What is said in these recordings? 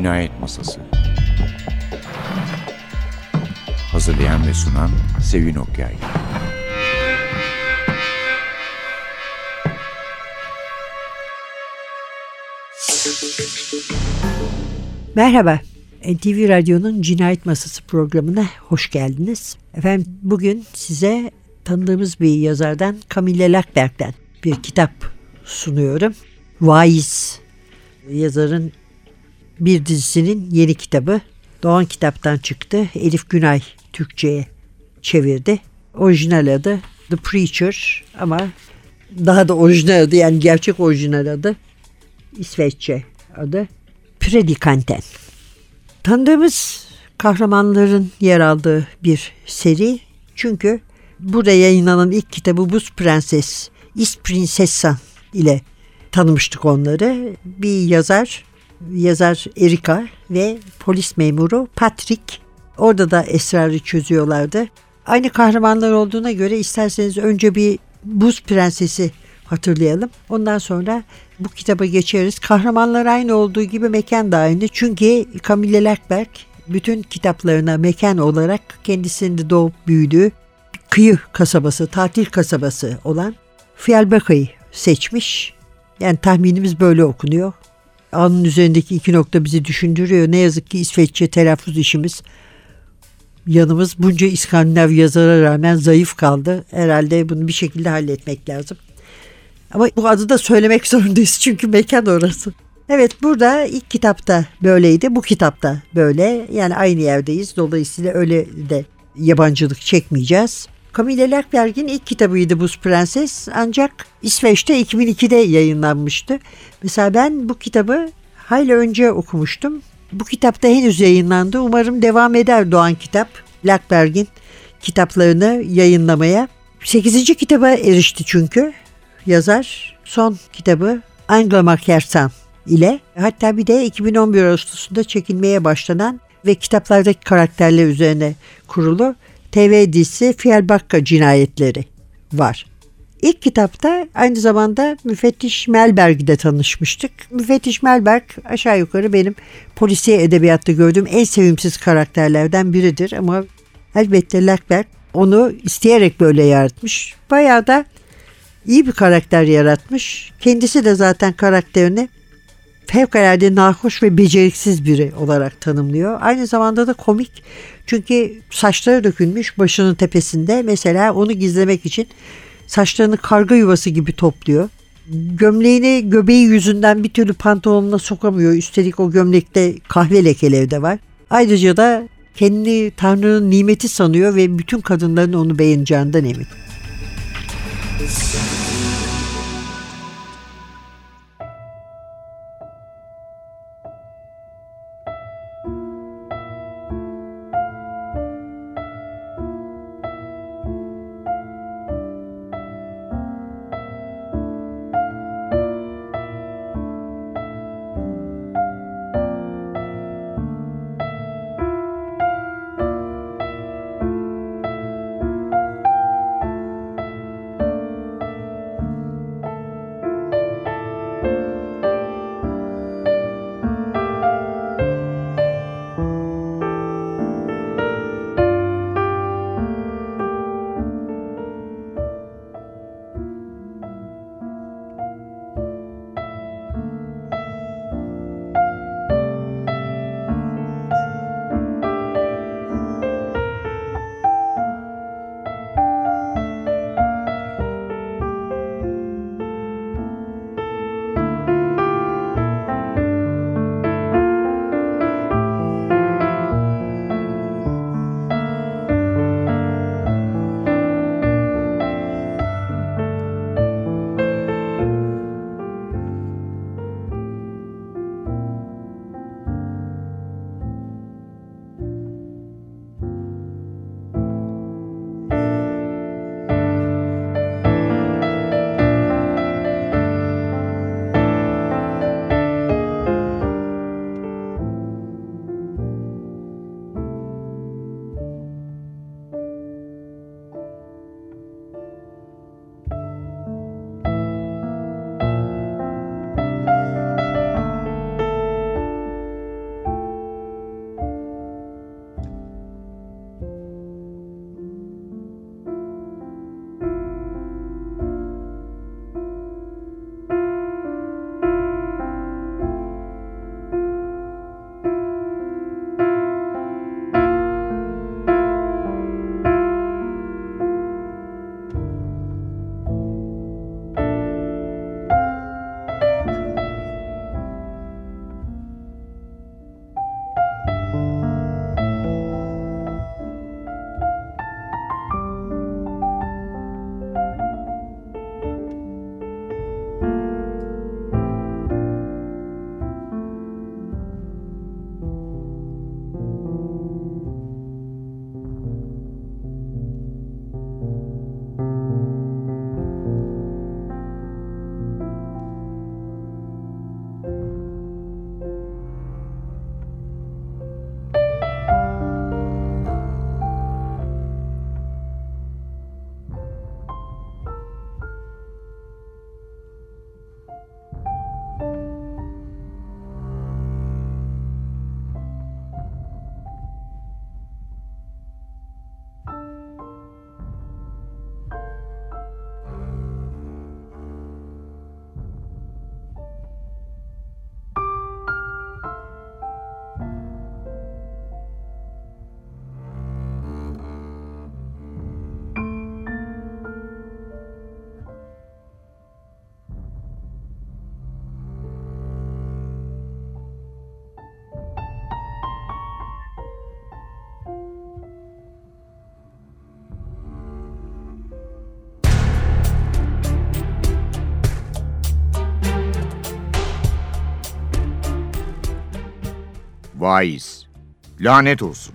Cinayet Masası Hazırlayan ve sunan Sevin Okyay Merhaba, NTV Radyo'nun Cinayet Masası programına hoş geldiniz. Efendim bugün size tanıdığımız bir yazardan Camille Lackberg'den bir kitap sunuyorum. Vaiz yazarın bir dizisinin yeni kitabı. Doğan Kitap'tan çıktı. Elif Günay Türkçe'ye çevirdi. Orijinal adı The Preacher ama daha da orijinal adı yani gerçek orijinal adı İsveççe adı Predikanten. Tanıdığımız kahramanların yer aldığı bir seri. Çünkü burada yayınlanan ilk kitabı Buz Prenses, Is Prinsessa ile tanımıştık onları. Bir yazar, yazar Erika ve polis memuru Patrick orada da esrarı çözüyorlardı. Aynı kahramanlar olduğuna göre isterseniz önce bir Buz Prensesi hatırlayalım. Ondan sonra bu kitaba geçeriz. Kahramanlar aynı olduğu gibi mekan da aynı. Çünkü Camille Lackberg bütün kitaplarına mekan olarak kendisinde doğup büyüdüğü kıyı kasabası, tatil kasabası olan Fjällbacka'yı seçmiş. Yani tahminimiz böyle okunuyor. Alnın üzerindeki iki nokta bizi düşündürüyor. Ne yazık ki İsveççe telaffuz işimiz yanımız bunca İskandinav yazara rağmen zayıf kaldı. Herhalde bunu bir şekilde halletmek lazım. Ama bu adı da söylemek zorundayız çünkü mekan orası. Evet burada ilk kitapta böyleydi. Bu kitapta böyle. Yani aynı yerdeyiz. Dolayısıyla öyle de yabancılık çekmeyeceğiz. Camille Lackberg'in ilk kitabıydı Buz Prenses ancak İsveç'te 2002'de yayınlanmıştı. Mesela ben bu kitabı hayli önce okumuştum. Bu kitapta henüz yayınlandı. Umarım devam eder Doğan Kitap. Lackberg'in kitaplarını yayınlamaya. 8. kitaba erişti çünkü yazar. Son kitabı Angela Makersan ile hatta bir de 2011 Ağustos'unda çekilmeye başlanan ve kitaplardaki karakterler üzerine kurulu TV dizisi Fiyelbakka cinayetleri var. İlk kitapta aynı zamanda Müfettiş Melberg'de tanışmıştık. Müfettiş Melberg aşağı yukarı benim polisiye edebiyatta gördüğüm en sevimsiz karakterlerden biridir ama elbette Lackberg onu isteyerek böyle yaratmış. Bayağı da iyi bir karakter yaratmış. Kendisi de zaten karakterini fevkalade nahoş ve beceriksiz biri olarak tanımlıyor. Aynı zamanda da komik. Çünkü saçları dökülmüş başının tepesinde. Mesela onu gizlemek için saçlarını karga yuvası gibi topluyor. Gömleğini göbeği yüzünden bir türlü pantolonuna sokamıyor. Üstelik o gömlekte kahve lekeleri de var. Ayrıca da kendini Tanrı'nın nimeti sanıyor ve bütün kadınların onu beğeneceğinden emin. Vaiz. Lanet olsun.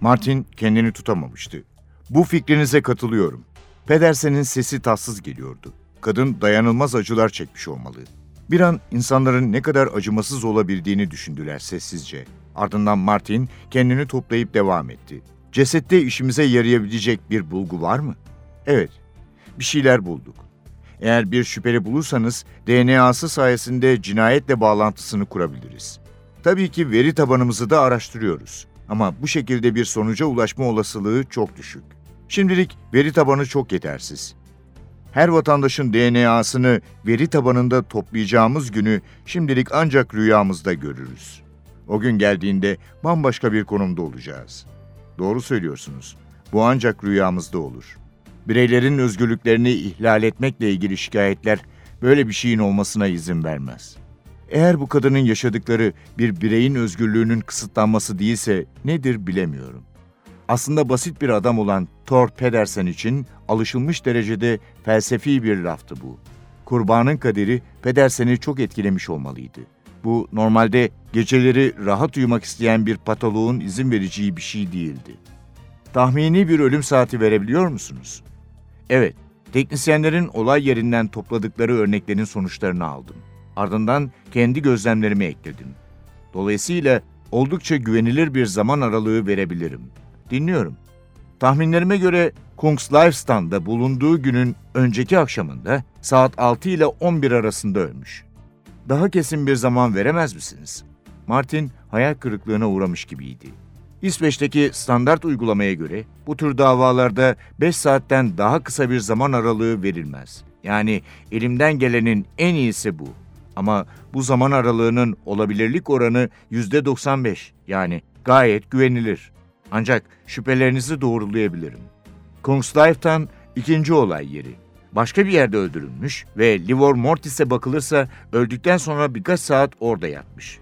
Martin kendini tutamamıştı. Bu fikrinize katılıyorum. Pedersen'in sesi tatsız geliyordu. Kadın dayanılmaz acılar çekmiş olmalı. Bir an insanların ne kadar acımasız olabildiğini düşündüler sessizce. Ardından Martin kendini toplayıp devam etti. Cesette işimize yarayabilecek bir bulgu var mı? Evet, bir şeyler bulduk. Eğer bir şüpheli bulursanız DNA'sı sayesinde cinayetle bağlantısını kurabiliriz. Tabii ki veri tabanımızı da araştırıyoruz. Ama bu şekilde bir sonuca ulaşma olasılığı çok düşük. Şimdilik veri tabanı çok yetersiz. Her vatandaşın DNA'sını veri tabanında toplayacağımız günü şimdilik ancak rüyamızda görürüz. O gün geldiğinde bambaşka bir konumda olacağız. Doğru söylüyorsunuz. Bu ancak rüyamızda olur. Bireylerin özgürlüklerini ihlal etmekle ilgili şikayetler böyle bir şeyin olmasına izin vermez. Eğer bu kadının yaşadıkları bir bireyin özgürlüğünün kısıtlanması değilse nedir bilemiyorum. Aslında basit bir adam olan Thor Pedersen için alışılmış derecede felsefi bir laftı bu. Kurbanın kaderi Pedersen'i çok etkilemiş olmalıydı. Bu normalde geceleri rahat uyumak isteyen bir patoloğun izin vereceği bir şey değildi. Tahmini bir ölüm saati verebiliyor musunuz? Evet, teknisyenlerin olay yerinden topladıkları örneklerin sonuçlarını aldım. Ardından kendi gözlemlerimi ekledim. Dolayısıyla oldukça güvenilir bir zaman aralığı verebilirim. Dinliyorum. Tahminlerime göre Kungslivstan'da bulunduğu günün önceki akşamında saat 6 ile 11 arasında ölmüş. Daha kesin bir zaman veremez misiniz? Martin hayal kırıklığına uğramış gibiydi. İsveç'teki standart uygulamaya göre bu tür davalarda 5 saatten daha kısa bir zaman aralığı verilmez. Yani elimden gelenin en iyisi bu. Ama bu zaman aralığının olabilirlik oranı %95 yani gayet güvenilir. Ancak şüphelerinizi doğrulayabilirim. Kungslife'tan ikinci olay yeri. Başka bir yerde öldürülmüş ve Livor Mortis'e bakılırsa öldükten sonra birkaç saat orada yatmış.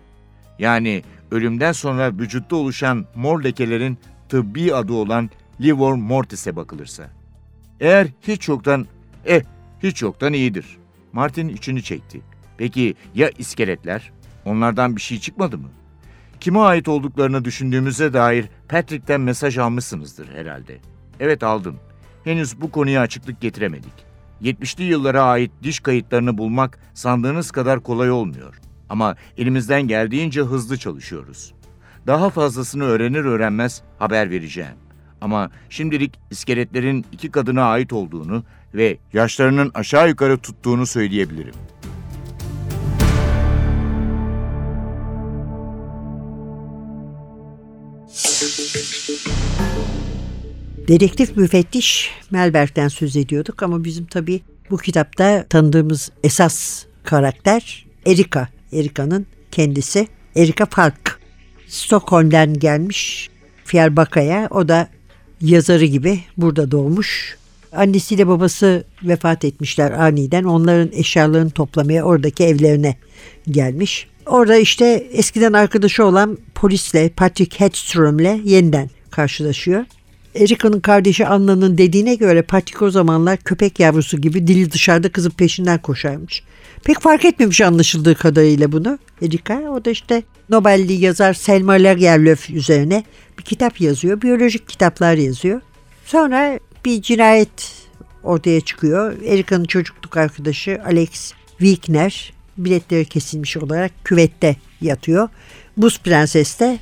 Yani ölümden sonra vücutta oluşan mor lekelerin tıbbi adı olan Livor Mortis'e bakılırsa. Eğer hiç yoktan, eh hiç yoktan iyidir. Martin içini çekti. Peki ya iskeletler? Onlardan bir şey çıkmadı mı? Kime ait olduklarını düşündüğümüze dair Patrick'ten mesaj almışsınızdır herhalde. Evet aldım. Henüz bu konuya açıklık getiremedik. 70'li yıllara ait diş kayıtlarını bulmak sandığınız kadar kolay olmuyor. Ama elimizden geldiğince hızlı çalışıyoruz. Daha fazlasını öğrenir öğrenmez haber vereceğim. Ama şimdilik iskeletlerin iki kadına ait olduğunu ve yaşlarının aşağı yukarı tuttuğunu söyleyebilirim. Dedektif müfettiş Melbert'ten söz ediyorduk ama bizim tabii bu kitapta tanıdığımız esas karakter Erika. Erika'nın kendisi. Erika Falk. Stockholm'den gelmiş Fiyarbaka'ya. O da yazarı gibi burada doğmuş. Annesiyle babası vefat etmişler aniden. Onların eşyalarını toplamaya oradaki evlerine gelmiş. Orada işte eskiden arkadaşı olan polisle Patrick Hedström'le yeniden karşılaşıyor. Erica'nın kardeşi Anna'nın dediğine göre Patrick o zamanlar köpek yavrusu gibi dili dışarıda kızın peşinden koşarmış. Pek fark etmemiş anlaşıldığı kadarıyla bunu Erica. O da işte Nobel'li yazar Selma Lagerlöf üzerine bir kitap yazıyor. Biyolojik kitaplar yazıyor. Sonra bir cinayet ortaya çıkıyor. Erica'nın çocukluk arkadaşı Alex Wigner biletleri kesilmiş olarak küvette yatıyor. Buz Prenses de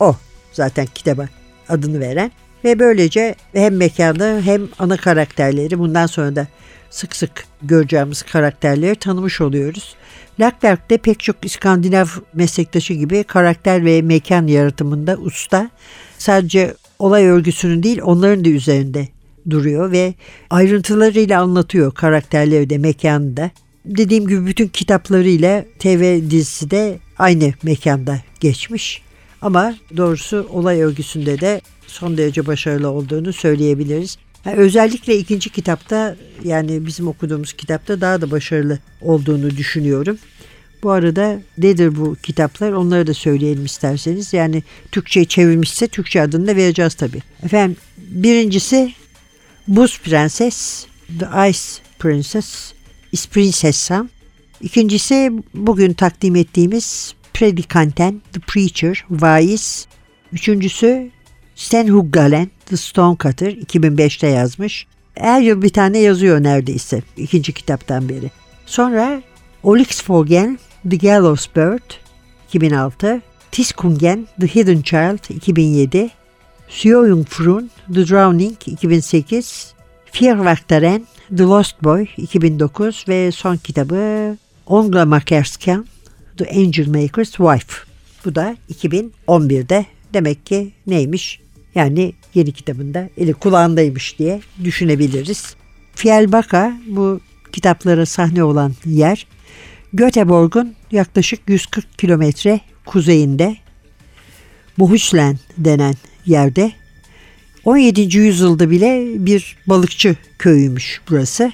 o zaten kitaba adını veren. Ve böylece hem mekanı hem ana karakterleri bundan sonra da sık sık göreceğimiz karakterleri tanımış oluyoruz. Lackberg de pek çok İskandinav meslektaşı gibi karakter ve mekan yaratımında usta. Sadece olay örgüsünün değil onların da üzerinde duruyor ve ayrıntılarıyla anlatıyor karakterleri de mekanı da. Dediğim gibi bütün kitaplarıyla TV dizisi de aynı mekanda geçmiş. Ama doğrusu olay örgüsünde de son derece başarılı olduğunu söyleyebiliriz. Yani özellikle ikinci kitapta yani bizim okuduğumuz kitapta daha da başarılı olduğunu düşünüyorum. Bu arada nedir bu kitaplar onları da söyleyelim isterseniz. Yani Türkçe'ye çevirmişse Türkçe adını da vereceğiz tabii. Efendim birincisi Buz Prenses, The Ice Princess, Is Princess Sam. İkincisi bugün takdim ettiğimiz Predikanten, The Preacher, Vaiz. Üçüncüsü Stan Huggalen, The Stonecutter 2005'te yazmış. Her yıl bir tane yazıyor neredeyse ikinci kitaptan beri. Sonra Olix Fogen, The Gallows Bird 2006, Tiskungen, The Hidden Child 2007, Seo Frun, The Drowning 2008, Fierwachteren, The Lost Boy 2009 ve son kitabı Ongla Makerskan, The Angel Maker's Wife. Bu da 2011'de demek ki neymiş? Yani yeni kitabında eli kulağındaymış diye düşünebiliriz. Fielbaka bu kitaplara sahne olan yer Göteborg'un yaklaşık 140 kilometre kuzeyinde Bohuslen denen yerde 17. yüzyılda bile bir balıkçı köyüymüş burası.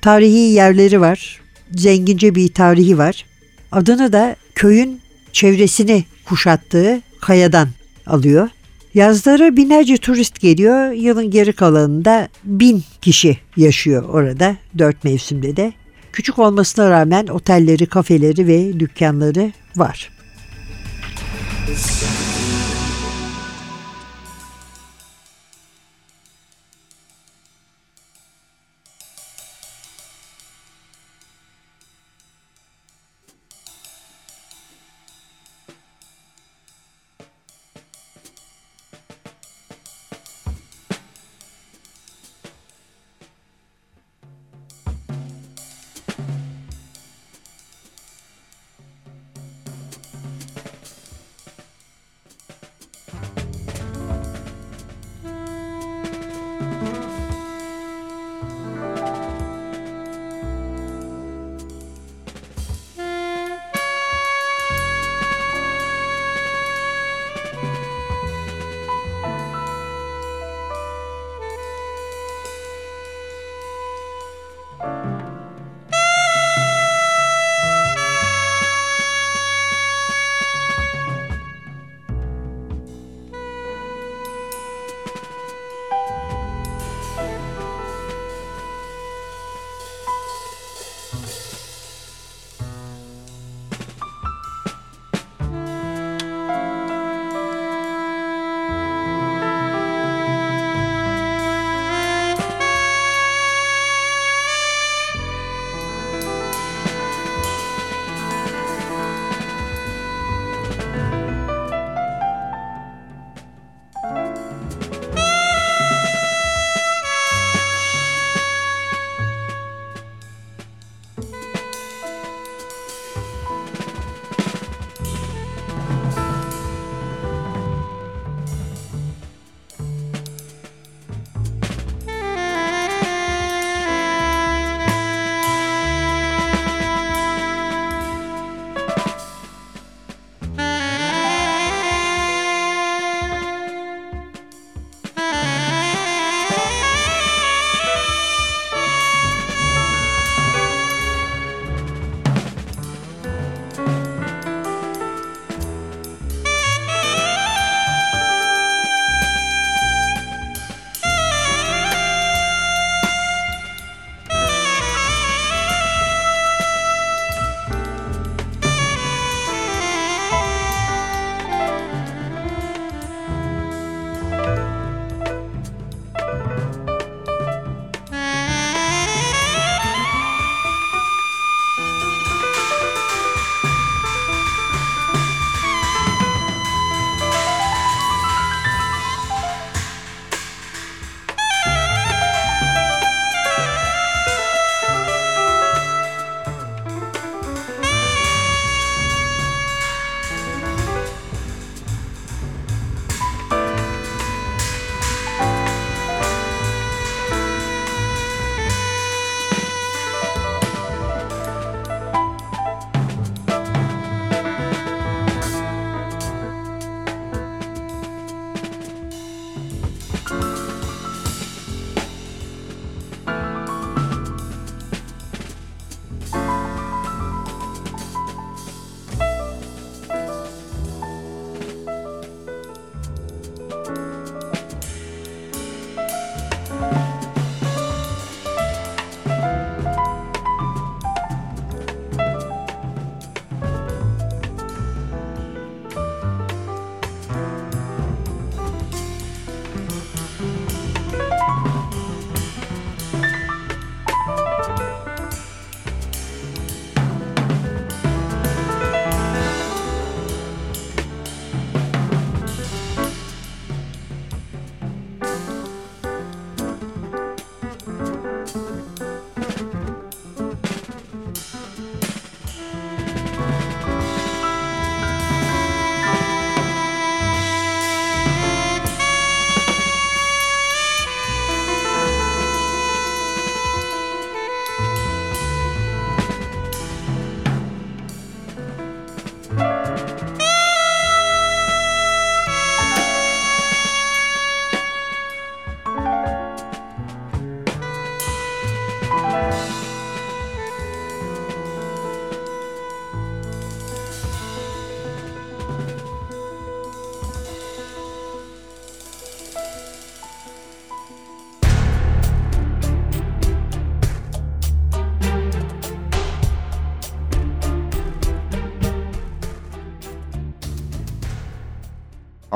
Tarihi yerleri var. Zengince bir tarihi var. Adını da köyün çevresini kuşattığı kayadan alıyor. Yazları binlerce turist geliyor. Yılın geri kalanında bin kişi yaşıyor orada dört mevsimde de. Küçük olmasına rağmen otelleri, kafeleri ve dükkanları var.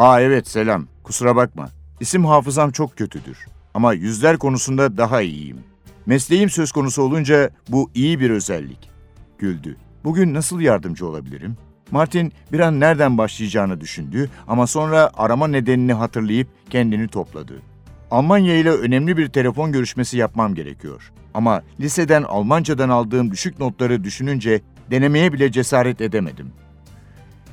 Aa evet selam. Kusura bakma. İsim hafızam çok kötüdür. Ama yüzler konusunda daha iyiyim. Mesleğim söz konusu olunca bu iyi bir özellik. Güldü. Bugün nasıl yardımcı olabilirim? Martin bir an nereden başlayacağını düşündü ama sonra arama nedenini hatırlayıp kendini topladı. Almanya ile önemli bir telefon görüşmesi yapmam gerekiyor. Ama liseden Almancadan aldığım düşük notları düşününce denemeye bile cesaret edemedim.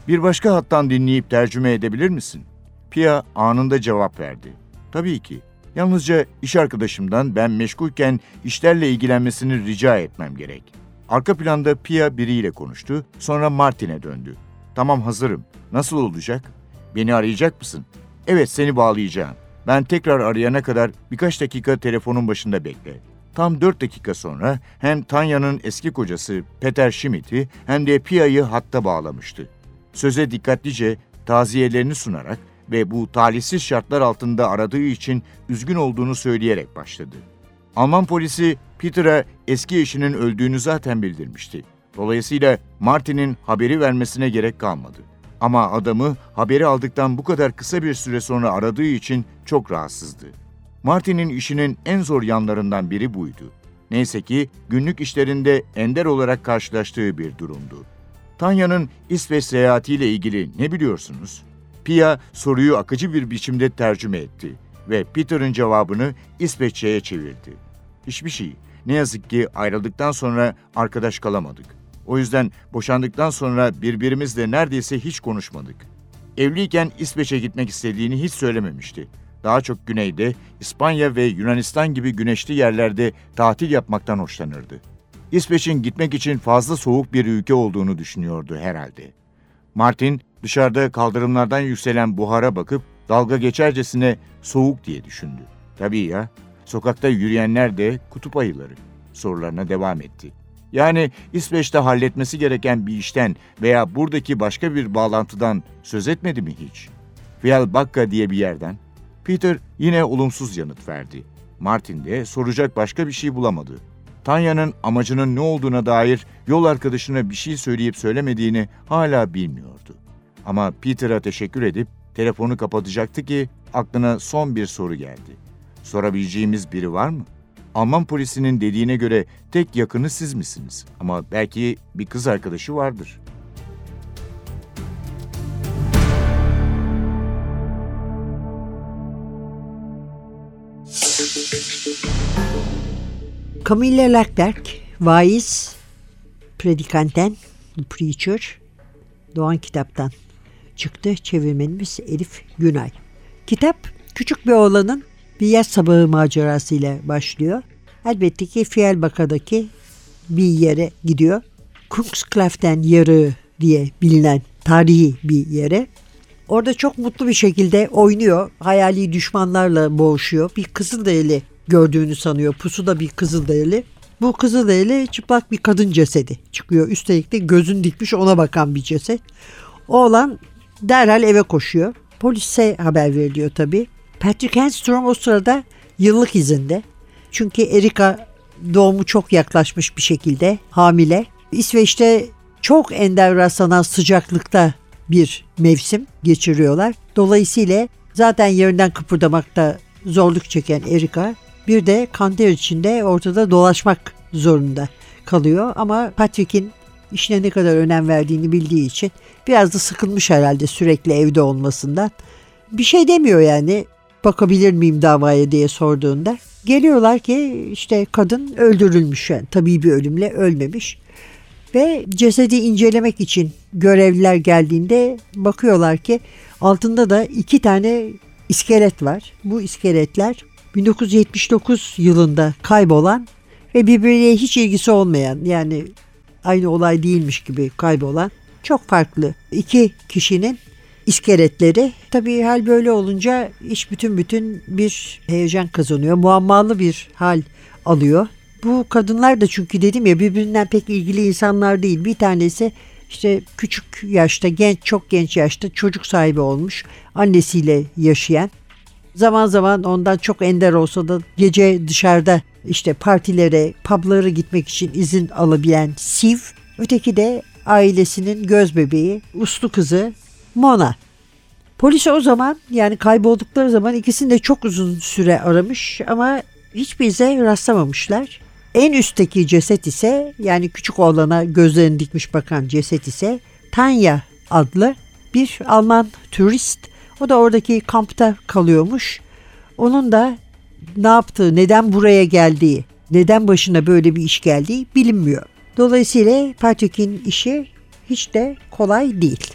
Bir başka hattan dinleyip tercüme edebilir misin? Pia anında cevap verdi. Tabii ki. Yalnızca iş arkadaşımdan ben meşgulken işlerle ilgilenmesini rica etmem gerek. Arka planda Pia biriyle konuştu, sonra Martin'e döndü. Tamam hazırım. Nasıl olacak? Beni arayacak mısın? Evet seni bağlayacağım. Ben tekrar arayana kadar birkaç dakika telefonun başında bekle. Tam dört dakika sonra hem Tanya'nın eski kocası Peter Schmidt'i hem de Pia'yı hatta bağlamıştı. Söze dikkatlice taziyelerini sunarak ve bu talihsiz şartlar altında aradığı için üzgün olduğunu söyleyerek başladı. Alman polisi Peter'a eski eşinin öldüğünü zaten bildirmişti. Dolayısıyla Martin'in haberi vermesine gerek kalmadı. Ama adamı haberi aldıktan bu kadar kısa bir süre sonra aradığı için çok rahatsızdı. Martin'in işinin en zor yanlarından biri buydu. Neyse ki günlük işlerinde ender olarak karşılaştığı bir durumdu. Tanya'nın İsveç seyahatiyle ilgili ne biliyorsunuz? Pia soruyu akıcı bir biçimde tercüme etti ve Peter'ın cevabını İsveççe'ye çevirdi. Hiçbir şey. Ne yazık ki ayrıldıktan sonra arkadaş kalamadık. O yüzden boşandıktan sonra birbirimizle neredeyse hiç konuşmadık. Evliyken İsveç'e gitmek istediğini hiç söylememişti. Daha çok güneyde, İspanya ve Yunanistan gibi güneşli yerlerde tatil yapmaktan hoşlanırdı. İsveç'in gitmek için fazla soğuk bir ülke olduğunu düşünüyordu herhalde. Martin dışarıda kaldırımlardan yükselen buhara bakıp dalga geçercesine soğuk diye düşündü. Tabii ya, sokakta yürüyenler de kutup ayıları. Sorularına devam etti. Yani İsveç'te halletmesi gereken bir işten veya buradaki başka bir bağlantıdan söz etmedi mi hiç? Fjellbacka diye bir yerden. Peter yine olumsuz yanıt verdi. Martin de soracak başka bir şey bulamadı. Tanya'nın amacının ne olduğuna dair yol arkadaşına bir şey söyleyip söylemediğini hala bilmiyordu. Ama Peter'a teşekkür edip telefonu kapatacaktı ki aklına son bir soru geldi. Sorabileceğimiz biri var mı? Alman polisinin dediğine göre tek yakını siz misiniz? Ama belki bir kız arkadaşı vardır. Camille Leclerc, vaiz, predikanten, preacher, Doğan kitaptan çıktı. Çevirmenimiz Elif Günay. Kitap küçük bir oğlanın bir yaz sabahı macerasıyla başlıyor. Elbette ki Fiyelbaka'daki bir yere gidiyor. Kungsklaften yarığı diye bilinen tarihi bir yere. Orada çok mutlu bir şekilde oynuyor. Hayali düşmanlarla boğuşuyor. Bir Kızılderili gördüğünü sanıyor. Pusuda bir Kızılderili. Bu Kızılderili çıplak bir kadın cesedi çıkıyor. Üstelik de gözün dikmiş ona bakan bir ceset. Oğlan derhal eve koşuyor. Polise haber veriliyor tabii. Patrick Henstrom o sırada yıllık izinde. Çünkü Erika doğumu çok yaklaşmış bir şekilde hamile. İsveç'te çok ender rastlanan sıcaklıkta bir mevsim geçiriyorlar. Dolayısıyla zaten yerinden kıpırdamakta zorluk çeken Erika bir de kanter içinde ortada dolaşmak zorunda kalıyor. Ama Patrick'in işine ne kadar önem verdiğini bildiği için biraz da sıkılmış herhalde sürekli evde olmasından. Bir şey demiyor yani bakabilir miyim davaya diye sorduğunda. Geliyorlar ki işte kadın öldürülmüş yani tabii bir ölümle ölmemiş. Ve cesedi incelemek için görevliler geldiğinde bakıyorlar ki altında da iki tane iskelet var. Bu iskeletler 1979 yılında kaybolan ve birbirine hiç ilgisi olmayan yani aynı olay değilmiş gibi kaybolan çok farklı iki kişinin iskeletleri. Tabii hal böyle olunca iş bütün bütün bir heyecan kazanıyor. Muammalı bir hal alıyor. Bu kadınlar da çünkü dedim ya birbirinden pek ilgili insanlar değil. Bir tanesi işte küçük yaşta, genç, çok genç yaşta çocuk sahibi olmuş. Annesiyle yaşayan. Zaman zaman ondan çok ender olsa da gece dışarıda işte partilere, publara gitmek için izin alabilen Siv. Öteki de ailesinin göz bebeği, uslu kızı Mona. Polis o zaman yani kayboldukları zaman ikisini de çok uzun süre aramış ama hiçbir ize rastlamamışlar. En üstteki ceset ise yani küçük oğlana gözlerini dikmiş bakan ceset ise Tanya adlı bir Alman turist. O da oradaki kampta kalıyormuş. Onun da ne yaptığı, neden buraya geldiği, neden başına böyle bir iş geldiği bilinmiyor. Dolayısıyla Patrick'in işi hiç de kolay değil.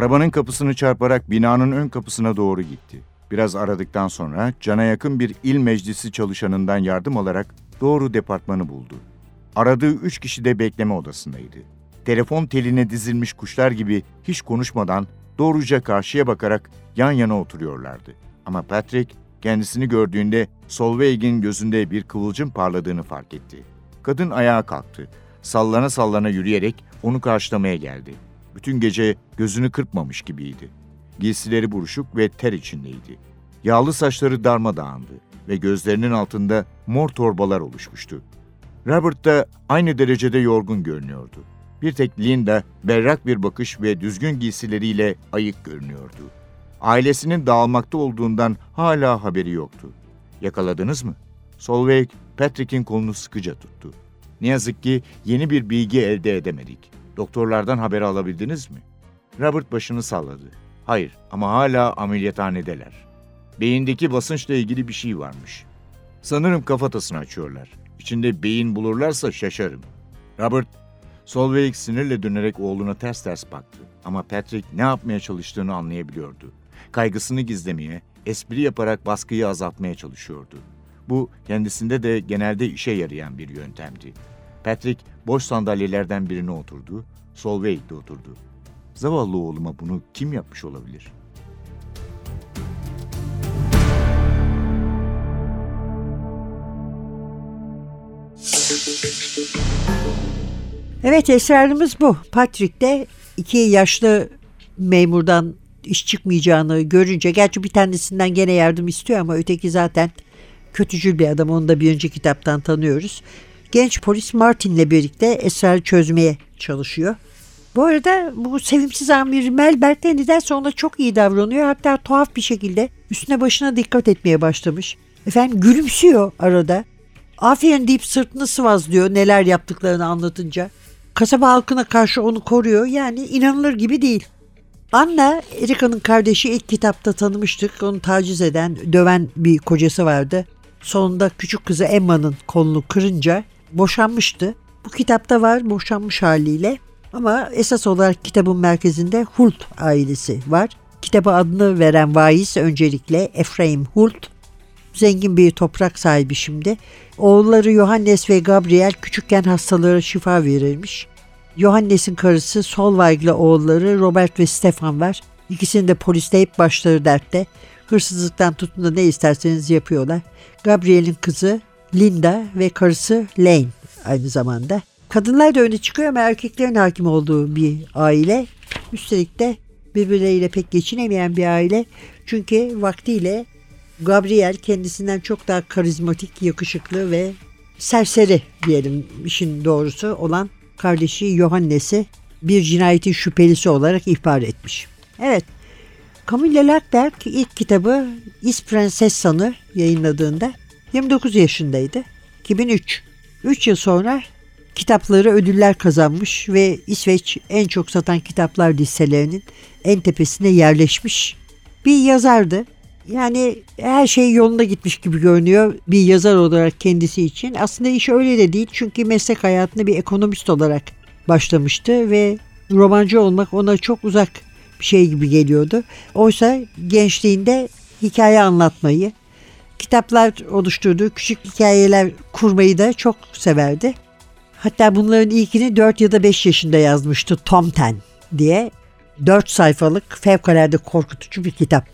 Arabanın kapısını çarparak binanın ön kapısına doğru gitti. Biraz aradıktan sonra cana yakın bir il meclisi çalışanından yardım alarak doğru departmanı buldu. Aradığı üç kişi de bekleme odasındaydı. Telefon teline dizilmiş kuşlar gibi hiç konuşmadan doğruca karşıya bakarak yan yana oturuyorlardı. Ama Patrick kendisini gördüğünde Solveig'in gözünde bir kıvılcım parladığını fark etti. Kadın ayağa kalktı. Sallana sallana yürüyerek onu karşılamaya geldi. Bütün gece gözünü kırpmamış gibiydi. Giysileri buruşuk ve ter içindeydi. Yağlı saçları darmadağındı ve gözlerinin altında mor torbalar oluşmuştu. Robert da aynı derecede yorgun görünüyordu. Bir tek Linda berrak bir bakış ve düzgün giysileriyle ayık görünüyordu. Ailesinin dağılmakta olduğundan hala haberi yoktu. Yakaladınız mı? Solveig, Patrick'in kolunu sıkıca tuttu. Ne yazık ki yeni bir bilgi elde edemedik. Doktorlardan haber alabildiniz mi? Robert başını salladı. Hayır ama hala ameliyathanedeler. Beyindeki basınçla ilgili bir şey varmış. Sanırım kafatasını açıyorlar. İçinde beyin bulurlarsa şaşarım. Robert, Solveig sinirle dönerek oğluna ters ters baktı. Ama Patrick ne yapmaya çalıştığını anlayabiliyordu. Kaygısını gizlemeye, espri yaparak baskıyı azaltmaya çalışıyordu. Bu kendisinde de genelde işe yarayan bir yöntemdi. Patrick boş sandalyelerden birine oturdu, de oturdu. Zavallı oğluma bunu kim yapmış olabilir? Evet esrarımız bu. Patrick de iki yaşlı memurdan iş çıkmayacağını görünce gerçi bir tanesinden gene yardım istiyor ama öteki zaten kötücül bir adam onu da bir önceki kitaptan tanıyoruz. Genç polis Martin'le birlikte esrarı çözmeye çalışıyor. Bu arada bu sevimsiz amir Melberg de nedense ona çok iyi davranıyor. Hatta tuhaf bir şekilde üstüne başına dikkat etmeye başlamış. Efendim gülümsüyor arada. Aferin deyip sırtını sıvazlıyor neler yaptıklarını anlatınca. Kasaba halkına karşı onu koruyor yani inanılır gibi değil. Anna, Erika'nın kardeşi ilk kitapta tanımıştık. Onu taciz eden, döven bir kocası vardı. Sonunda küçük kızı Emma'nın kolunu kırınca boşanmıştı. Bu kitapta var boşanmış haliyle. Ama esas olarak kitabın merkezinde Hult ailesi var. Kitaba adını veren vaiz öncelikle Efraim Hult. Zengin bir toprak sahibi şimdi. Oğulları Johannes ve Gabriel küçükken hastalara şifa verirmiş. Johannes'in karısı Solveig'le oğulları Robert ve Stefan var. İkisinin de poliste hep başları dertte. Hırsızlıktan tutun da ne isterseniz yapıyorlar. Gabriel'in kızı Linda ve karısı Lane aynı zamanda. Kadınlar da öne çıkıyor ama erkeklerin hakim olduğu bir aile. Üstelik de birbirleriyle pek geçinemeyen bir aile. Çünkü vaktiyle Gabriel kendisinden çok daha karizmatik, yakışıklı ve serseri diyelim işin doğrusu olan kardeşi Johannes'i bir cinayetin şüphelisi olarak ihbar etmiş. Evet, Camilla Lackberg ilk kitabı Is Princessa'nı yayınladığında 29 yaşındaydı. 2003. 3 yıl sonra kitapları ödüller kazanmış ve İsveç en çok satan kitaplar listelerinin en tepesine yerleşmiş bir yazardı. Yani her şey yolunda gitmiş gibi görünüyor bir yazar olarak kendisi için. Aslında iş öyle de değil çünkü meslek hayatında bir ekonomist olarak başlamıştı ve romancı olmak ona çok uzak bir şey gibi geliyordu. Oysa gençliğinde hikaye anlatmayı, kitaplar oluşturduğu küçük hikayeler kurmayı da çok severdi. Hatta bunların ilkini 4 ya da 5 yaşında yazmıştı Tom Ten diye. 4 sayfalık fevkalade korkutucu bir kitap.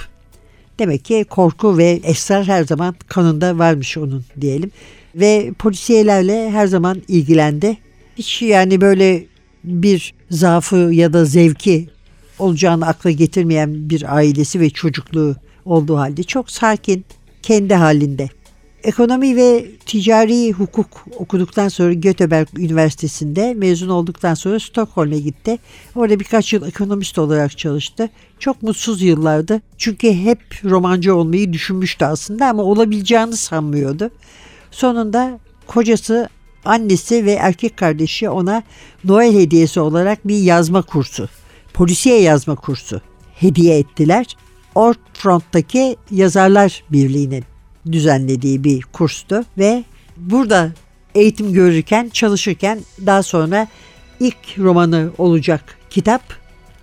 Demek ki korku ve esrar her zaman kanında varmış onun diyelim. Ve polisiyelerle her zaman ilgilendi. Hiç yani böyle bir zaafı ya da zevki olacağını akla getirmeyen bir ailesi ve çocukluğu olduğu halde çok sakin, kendi halinde. Ekonomi ve ticari hukuk okuduktan sonra Göteborg Üniversitesi'nde mezun olduktan sonra Stockholm'e gitti. Orada birkaç yıl ekonomist olarak çalıştı. Çok mutsuz yıllardı. Çünkü hep romancı olmayı düşünmüştü aslında ama olabileceğini sanmıyordu. Sonunda kocası, annesi ve erkek kardeşi ona Noel hediyesi olarak bir yazma kursu, polisiye yazma kursu hediye ettiler. Ort Front'taki Yazarlar Birliği'nin düzenlediği bir kurstu ve burada eğitim görürken, çalışırken daha sonra ilk romanı olacak kitap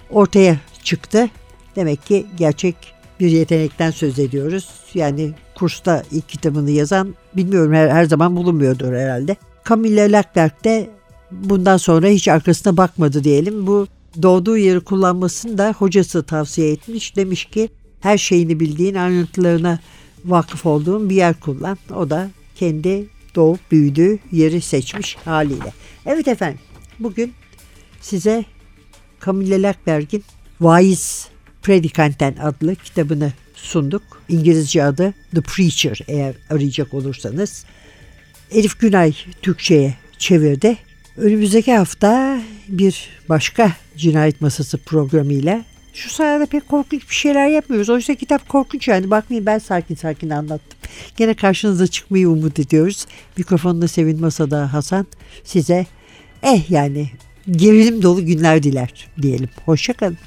ortaya çıktı. Demek ki gerçek bir yetenekten söz ediyoruz. Yani kursta ilk kitabını yazan bilmiyorum her, her zaman bulunmuyordur herhalde. Camille Lackberg de bundan sonra hiç arkasına bakmadı diyelim. Bu doğduğu yeri kullanmasını da hocası tavsiye etmiş. Demiş ki her şeyini bildiğin ayrıntılarına vakıf olduğun bir yer kullan. O da kendi doğup büyüdüğü yeri seçmiş haliyle. Evet efendim bugün size Camille Lackberg'in Vaiz Predikanten adlı kitabını sunduk. İngilizce adı The Preacher eğer arayacak olursanız. Elif Günay Türkçe'ye çevirdi. Önümüzdeki hafta bir başka cinayet masası programıyla şu sırada pek korkunç bir şeyler yapmıyoruz. Oysa kitap korkunç yani. Bakmayın ben sakin sakin anlattım. Gene karşınıza çıkmayı umut ediyoruz. Mikrofonda Sevin Masa'da Hasan size eh yani gerilim dolu günler diler diyelim. Hoşçakalın.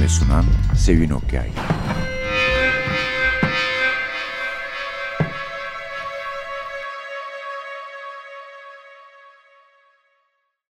Ve sunan Sevin Okyay